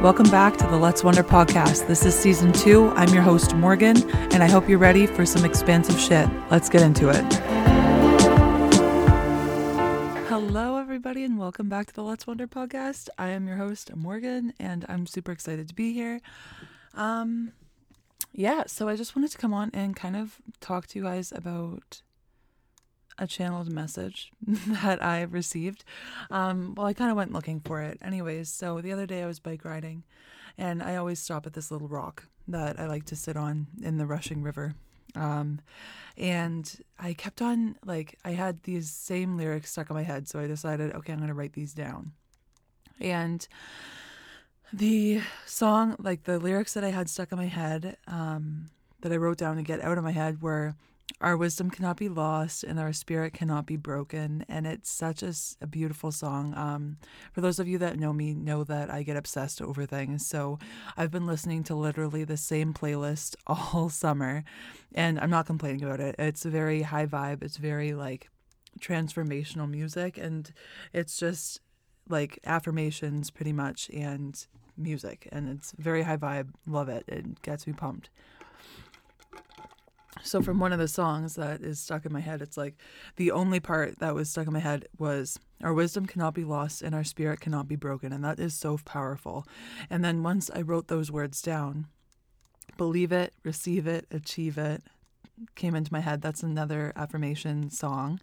Welcome back to the Let's Wonder podcast. This is season two. I'm your host, Morgan, and I hope you're ready for some expansive shit. Let's get into it. Hello, everybody, and welcome back to the Let's Wonder podcast. I am your host, Morgan, and I'm super excited to be here. Um, yeah, so I just wanted to come on and kind of talk to you guys about a channeled message that I received. Um, well, I kind of went looking for it. Anyways, so the other day I was bike riding and I always stop at this little rock that I like to sit on in the rushing river. Um, and I kept on, like, I had these same lyrics stuck in my head. So I decided, okay, I'm going to write these down. And the song, like the lyrics that I had stuck in my head, um, that I wrote down to get out of my head were our wisdom cannot be lost and our spirit cannot be broken. And it's such a, a beautiful song. Um, for those of you that know me know that i get obsessed over things. So i've been listening to literally the same playlist all summer. And i'm not complaining about it. It's very high vibe. It's very like transformational music. And it's just like affirmations pretty much and music. And it's very high vibe. Love it. It gets me pumped so from one of the songs that is stuck in my head it's like the only part that was stuck in my head was our wisdom cannot be lost and our spirit cannot be broken. And that is so powerful. And then once i wrote those words down believe it receive it achieve it came into my head. That's another affirmation song.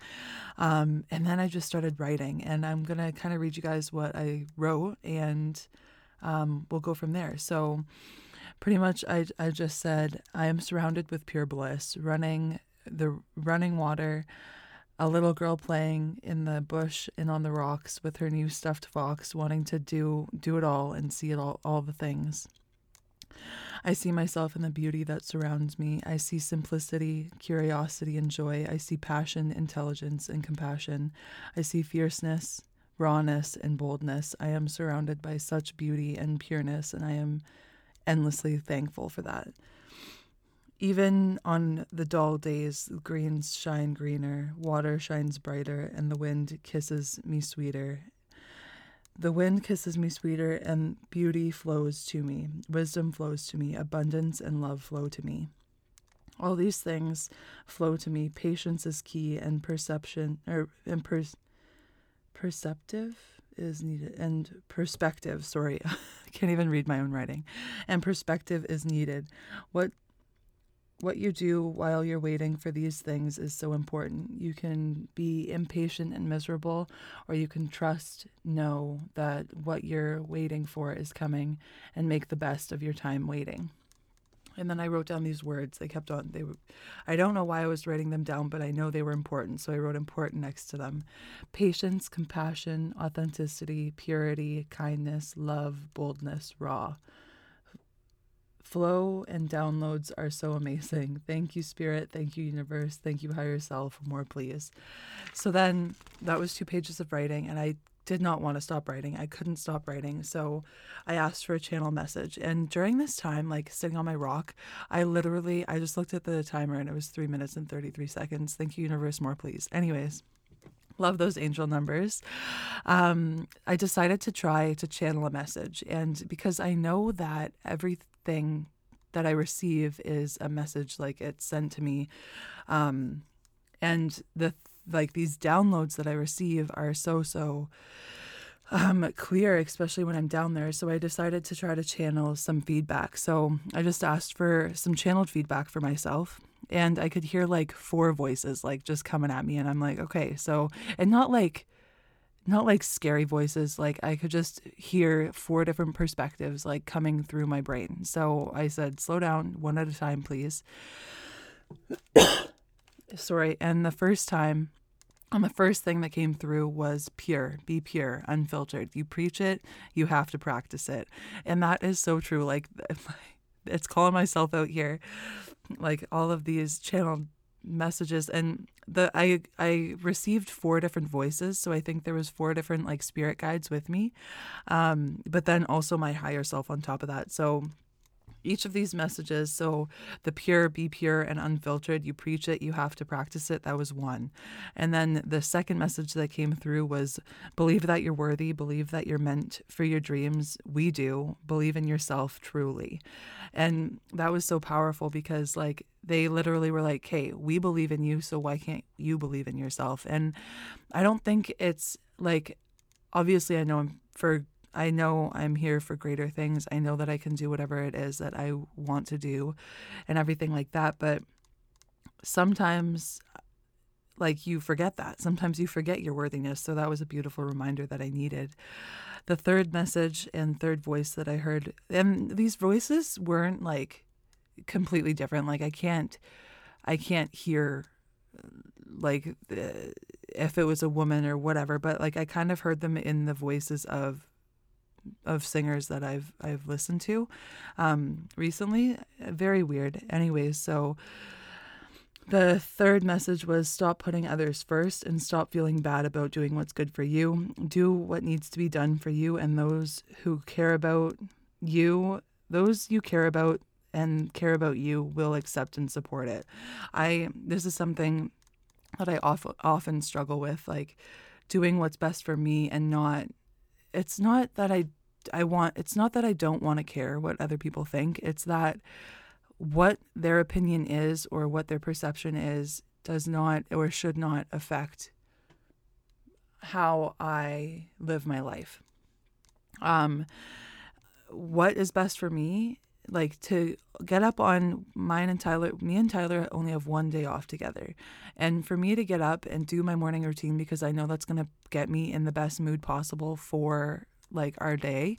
Um, and then i just started writing and i'm going to kind of read you guys what i wrote and um, we'll go from there. So pretty much I, I just said i am surrounded with pure bliss running the running water a little girl playing in the bush and on the rocks with her new stuffed fox wanting to do do it all and see it all all the things I see myself in the beauty that surrounds me. I see simplicity, curiosity, and joy. I see passion, intelligence, and compassion. I see fierceness, rawness, and boldness. I am surrounded by such beauty and pureness, and I am endlessly thankful for that. Even on the dull days, greens shine greener, water shines brighter, and the wind kisses me sweeter. The wind kisses me sweeter, and beauty flows to me. Wisdom flows to me. Abundance and love flow to me. All these things flow to me. Patience is key, and perception or and per, perceptive is needed and perspective sorry i can't even read my own writing. And perspective is needed. What what you do while you're waiting for these things is so important. You can be impatient and miserable or you can trust know that what you're waiting for is coming and make the best of your time waiting and then I wrote down these words. They kept on. They were, I don't know why I was writing them down, but I know they were important. So I wrote important next to them. Patience, compassion, authenticity, purity, kindness, love, boldness, raw. Flow and downloads are so amazing. Thank you, Spirit. Thank you, Universe. Thank you, Higher Self. More, please. So then that was two pages of writing, and I did not want to stop writing. I couldn't stop writing. So I asked for a channel message. And during this time, like sitting on my rock, I literally I just looked at the timer and it was 3 minutes and 33 seconds. Thank you universe more please. Anyways, love those angel numbers. Um, I decided to try to channel a message and because I know that everything that I receive is a message like it's sent to me um, and the like these downloads that I receive are so so um, clear, especially when I'm down there. So I decided to try to channel some feedback. So I just asked for some channeled feedback for myself. And I could hear like four voices like just coming at me. And I'm like, okay, so, and not like, not like scary voices. Like I could just hear four different perspectives like coming through my brain. So I said, slow down one at a time, please. Sorry. And the first time, and the first thing that came through was pure, be pure, unfiltered. You preach it, you have to practice it. And that is so true. Like, it's calling myself out here. Like, all of these channeled messages and the I I received four different voices so I think there was four different like spirit guides with me um but then also my higher self on top of that so each of these messages. So the pure be pure and unfiltered. You preach it you have to practice it. That was one. And then the second message that came through was believe that you're worthy believe that you're meant for your dreams. We do. Believe in yourself truly. And that was so powerful because like they literally were like hey we believe in you so why can't you believe in yourself? And i don't think it's like obviously i know i'm for I know I'm here for greater things. I know that I can do whatever it is that I want to do and everything like that. But sometimes, like, you forget that. Sometimes you forget your worthiness. So that was a beautiful reminder that I needed. The third message and third voice that I heard, and these voices weren't like completely different. Like, I can't, I can't hear like if it was a woman or whatever but like i kind of heard them in the voices of of singers that I've I've listened to um, recently. Very weird. Anyways, so the third message was stop putting others first and stop feeling bad about doing what's good for you. Do what needs to be done for you and those who care about you, those you care about and care about you will accept and support it. I this is something that I often often struggle with like doing what's best for me and not it's not that I I want it's not that I don't want to care what other people think. It's that what their opinion is or what their perception is does not or should not affect how I live my life. Um what is best for me like to get up on mine and Tyler, me and Tyler only have one day off together. And for me to get up and do my morning routine because I know that's going to get me in the best mood possible for like our day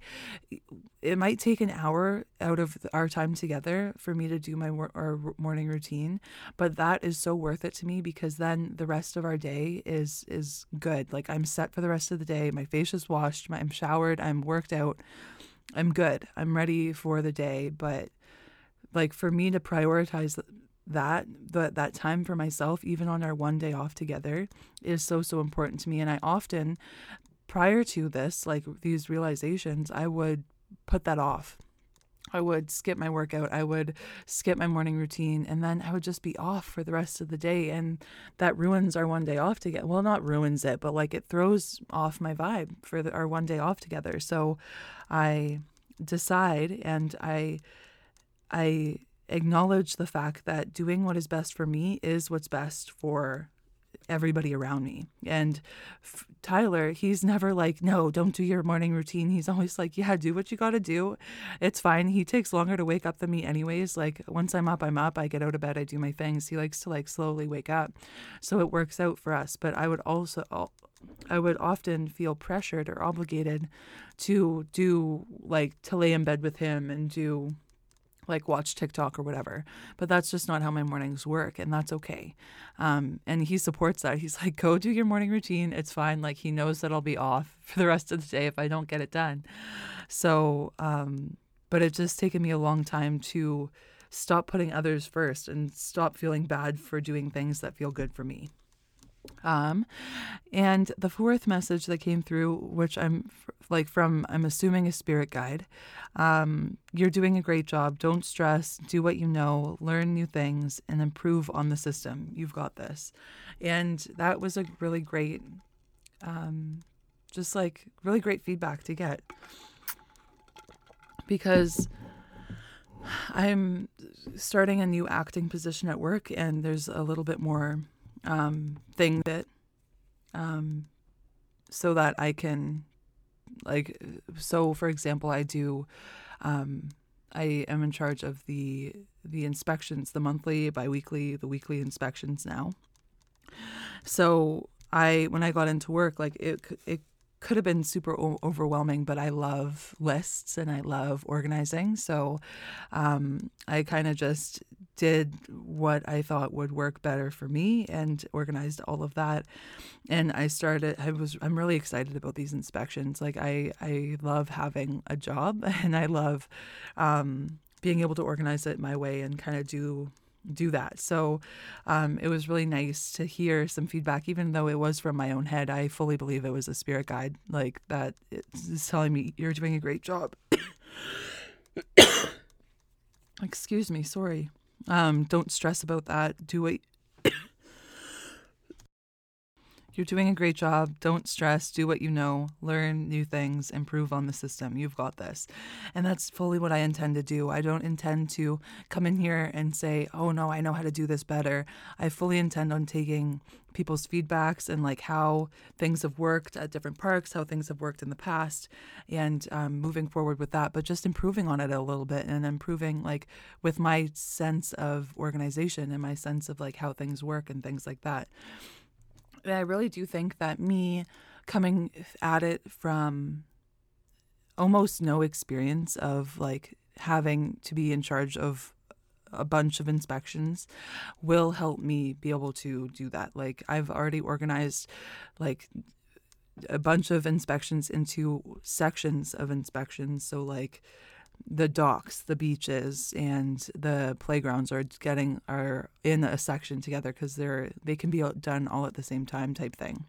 it might take an hour out of our time together for me to do my our morning routine but that is so worth it to me because then the rest of our day is is good. Like i'm set for the rest of the day. My face is washed. I'm showered. I'm worked out. I'm good. I'm ready for the day. But like for me to prioritize that that that time for myself even on our one day off together is so so important to me. And I often prior to this, like these realizations, I would put that off. I would skip my workout, I would skip my morning routine, and then I would just be off for the rest of the day. And that ruins our one day off together. Well, not ruins it, but like it throws off my vibe for the, our one day off together. So I decide and I, I acknowledge the fact that doing what is best for me is what's best for everybody around me. And f- Tyler, he's never like, no, don't do your morning routine. He's always like, yeah, do what you got to do. It's fine. He takes longer to wake up than me, anyways. Like, once I'm up, I'm up. I get out of bed, I do my things. He likes to like slowly wake up. So it works out for us. But I would also, I would often feel pressured or obligated to do like to lay in bed with him and do like watch TikTok or whatever. But that's just not how my mornings work, and that's okay. Um, and he supports that. He's like, go do your morning routine. It's fine. Like he knows that I'll be off for the rest of the day if I don't get it done. So, um, but it's just taken me a long time to stop putting others first and stop feeling bad for doing things that feel good for me. Um, and the fourth message that came through, which I'm like from, I'm assuming a spirit guide. Um, you're doing a great job. Don't stress. Do what you know. Learn new things and improve on the system. You've got this. And that was a really great, um, just like really great feedback to get because I'm starting a new acting position at work, and there's a little bit more um, thing that um, so that I can like so for example I do um, I am in charge of the the inspections the monthly biweekly the weekly inspections now. So I when I got into work like it it could have been super o- overwhelming, but I love lists and I love organizing. So um, I kind of just did what I thought would work better for me and organized all of that. And I started. I was. I'm really excited about these inspections. Like I, I love having a job, and I love um, being able to organize it my way and kind of do do that. So um, it was really nice to hear some feedback, even though it was from my own head. I fully believe it was a spirit guide, like that is telling me you're doing a great job. excuse me, sorry. Um, don't stress about that. Do what you're doing a great job. Don't stress. Do what you know. Learn new things. Improve on the system. You've got this. And that's fully what I intend to do. I don't intend to come in here and say, oh no, I know how to do this better. I fully intend on taking people's feedbacks and like how things have worked at different parks, how things have worked in the past, and um, moving forward with that, but just improving on it a little bit and improving like with my sense of organization and my sense of like how things work and things like that. I really do think that me coming at it from almost no experience of like having to be in charge of a bunch of inspections will help me be able to do that. Like I've already organized like a bunch of inspections into sections of inspections. So like the docks, the beaches, and the playgrounds are getting are in a section together because they're they can be done all at the same time type thing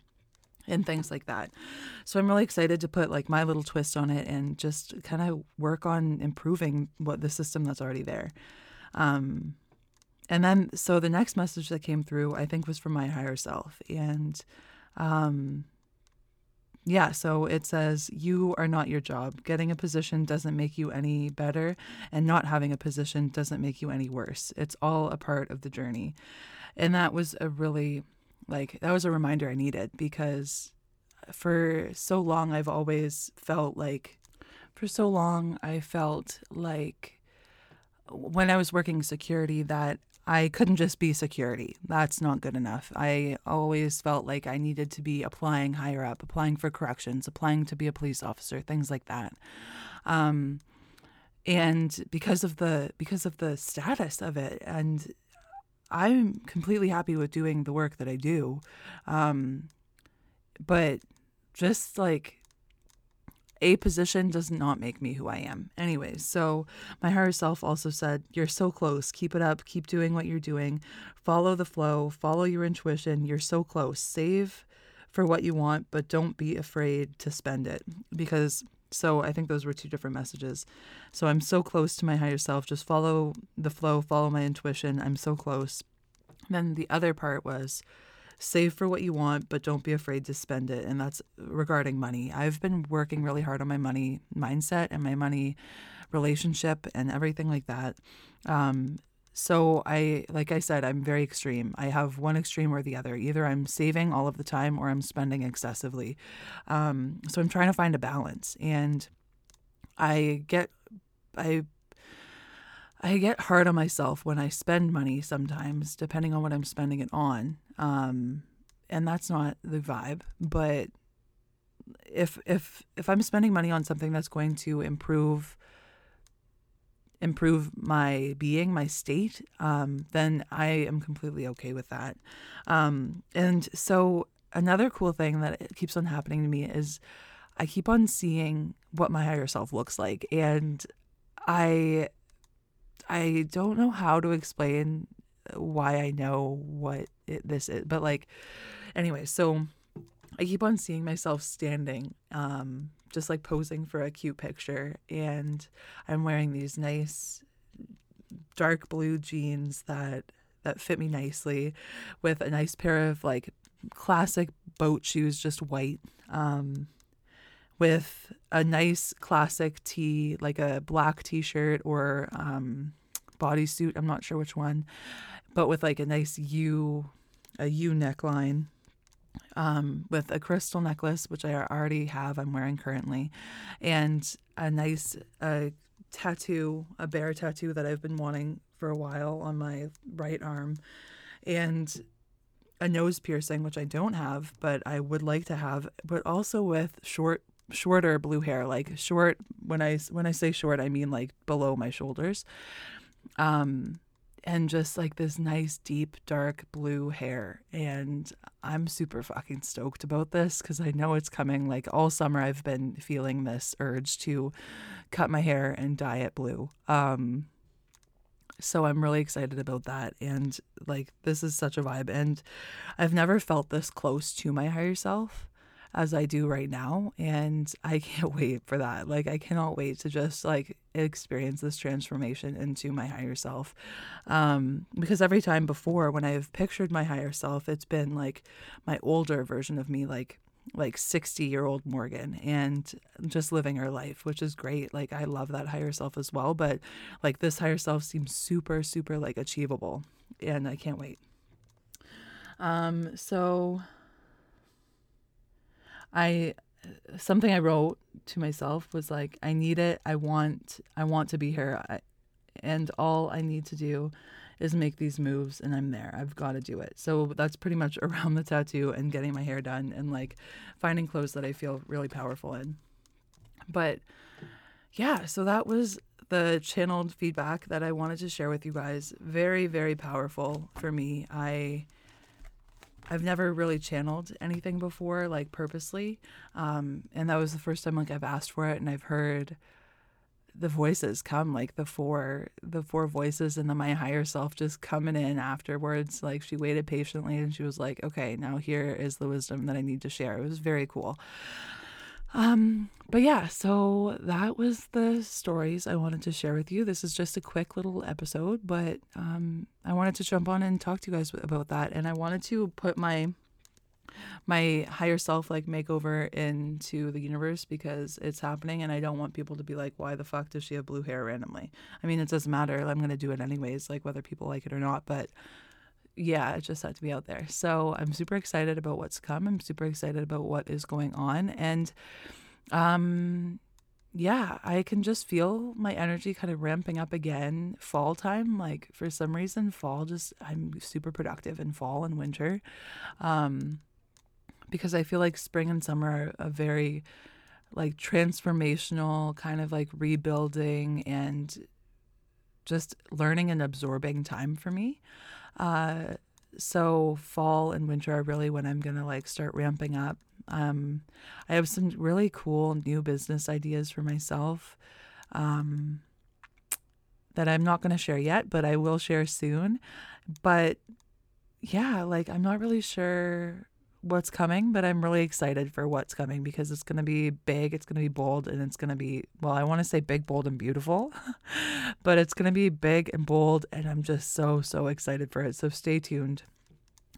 and things like that. So I'm really excited to put like my little twist on it and just kind of work on improving what the system that's already there. Um, and then so the next message that came through I think was from my higher self and um, yeah, so it says you are not your job. Getting a position doesn't make you any better, and not having a position doesn't make you any worse. It's all a part of the journey. And that was a really, like, that was a reminder I needed because for so long I've always felt like, for so long I felt like when I was working security that I couldn't just be security. That's not good enough. I always felt like I needed to be applying higher up, applying for corrections, applying to be a police officer, things like that. Um, and because of the because of the status of it, and I'm completely happy with doing the work that I do, um, but just like a position does not make me who I am. Anyways, so my higher self also said, You're so close. Keep it up. Keep doing what you're doing. Follow the flow. Follow your intuition. You're so close. Save for what you want, but don't be afraid to spend it. Because, so I think those were two different messages. So I'm so close to my higher self. Just follow the flow, follow my intuition. I'm so close. Then the other part was, save for what you want, but don't be afraid to spend it. And that's regarding money. I've been working really hard on my money mindset and my money relationship and everything like that. Um, so I, like I said, I'm very extreme. I have one extreme or the other. Either I'm saving all of the time or I'm spending excessively. Um, so I'm trying to find a balance, and I get, I I get hard on myself when I spend money sometimes, depending on what I'm spending it on. Um, and that's not the vibe. But if if if I'm spending money on something that's going to improve improve my being, my state, um, then I am completely okay with that. Um, and so another cool thing that keeps on happening to me is I keep on seeing what my higher self looks like, and I I don't know how to explain why I know what it, this is, but like, anyway, so I keep on seeing myself standing, um, just like posing for a cute picture, and I'm wearing these nice dark blue jeans that that fit me nicely, with a nice pair of like classic boat shoes, just white. Um, with a nice classic tee, like a black t shirt or um, bodysuit. I'm not sure which one, but with like a nice U, a U neckline, um, with a crystal necklace, which I already have. I'm wearing currently, and a nice uh, tattoo, a bear tattoo that I've been wanting for a while on my right arm, and a nose piercing, which I don't have, but I would like to have, but also with short shorter blue hair like short when i when i say short i mean like below my shoulders um, and just like this nice deep dark blue hair. And i'm super fucking stoked about this because i know it's coming. Like all summer i've been feeling this urge to cut my hair and dye it blue. Um so i'm really excited about that. And like this is such a vibe. And i've never felt this close to my higher self as I do right now. And I can't wait for that. Like, I cannot wait to just like experience this transformation into my higher self. Um, because every time before, when I've pictured my higher self, it's been like my older version of me, like like 60 year old Morgan and just living her life, which is great. Like, I love that higher self as well. But like, this higher self seems super, super like achievable. And I can't wait. Um, so I uh, something I wrote to myself was like, I need it. I want. I want to be here. I, and all I need to do is make these moves, and I'm there. I've got to do it. So that's pretty much around the tattoo and getting my hair done and like finding clothes that I feel really powerful in. But yeah, so that was the channeled feedback that I wanted to share with you guys. Very, very powerful for me. I I've never really channeled anything before, like purposely. Um, and that was the first time like I've asked for it and I've heard the voices come, like the four the four voices and then my higher self just coming in afterwards. Like she waited patiently and she was like, Okay, now here is the wisdom that I need to share. It was very cool. Um, but yeah, so that was the stories I wanted to share with you. This is just a quick little episode, but um, I wanted to jump on and talk to you guys about that. And I wanted to put my my higher self like makeover into the universe because it's happening and I don't want people to be like, why the fuck does she have blue hair randomly? I mean, it doesn't matter. I'm going to do it anyways, like whether people like it or not. But yeah, it just had to be out there. So I'm super excited about what's come. I'm super excited about what is going on. And um yeah, I can just feel my energy kind of ramping up again fall time. Like for some reason, fall just I'm super productive in fall and winter. Um because I feel like spring and summer are a very like transformational kind of like rebuilding and just learning and absorbing time for me. Uh, so fall and winter are really when I'm gonna like start ramping up. Um, I have some really cool new business ideas for myself um, that I'm not gonna share yet, but I will share soon. But yeah, like I'm not really sure what's coming, but I'm really excited for what's coming because it's going to be big, it's going to be bold, and it's going to be, well, I want to say big, bold, and beautiful, but it's going to be big and bold, and I'm just so, so excited for it. So stay tuned.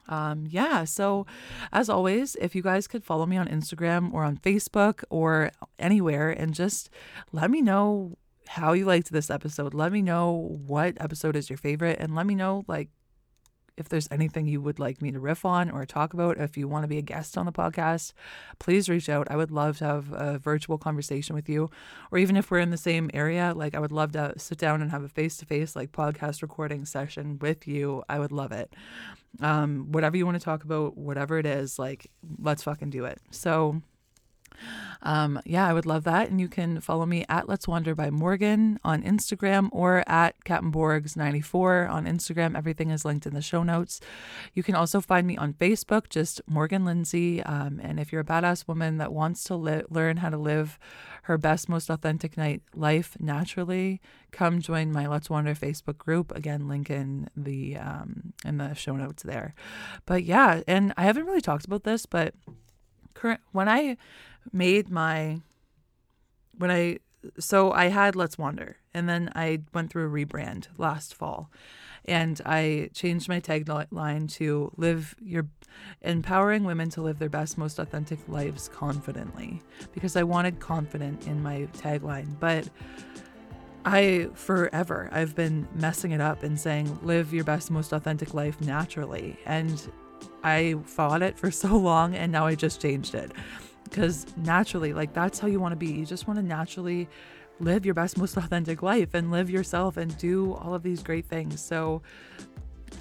Um, yeah, so as always, if you guys could follow me on Instagram or on Facebook or anywhere and just let me know how you liked this episode. Let me know what episode is your favorite and let me know like if there's anything you would like me to riff on or talk about, if you want to be a guest on the podcast, please reach out. I would love to have a virtual conversation with you. Or even if we're in the same area, like I would love to sit down and have a face to face, like podcast recording session with you. I would love it. Um, whatever you want to talk about, whatever it is, like let's fucking do it. So, um, yeah, I would love that. And you can follow me at Let's Wander by Morgan on Instagram or at Captain Borgs94 on Instagram. Everything is linked in the show notes. You can also find me on Facebook, just Morgan Lindsay. Um, and if you're a badass woman that wants to learn how to live her best, most authentic night life naturally, come join my Let's Wander Facebook group. Again, link in the um, in the show notes there. But yeah, and I haven't really talked about this, but current when I made my when I so I had Let's Wander and then I went through a rebrand last fall. And I changed my tagline to live your empowering women to live their best most authentic lives confidently. Because I wanted confident in my tagline but I forever I've been messing it up and saying live your best most authentic life naturally. And I fought it for so long and now I just changed it because naturally, like that's how you want to be. You just want to naturally live your best, most authentic life and live yourself and do all of these great things. So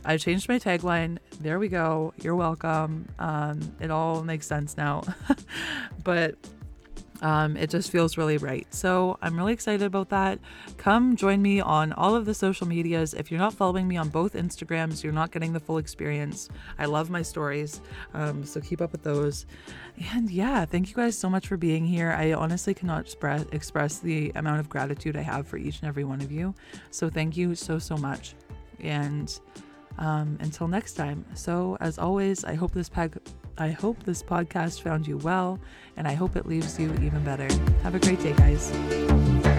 I changed my tagline. There we go. You're welcome. Um, it all makes sense now. but um, it just feels really right. So I'm really excited about that. Come join me on all of the social medias. If you're not following me on both Instagrams, you're not getting the full experience. I love my stories. Um, so keep up with those. And yeah, thank you guys so much for being here. I honestly cannot express, express the amount of gratitude I have for each and every one of you. So thank you so, so much. And um, until next time. So, as always, I hope this peg I hope this podcast found you well, and I hope it leaves you even better. Have a great day, guys.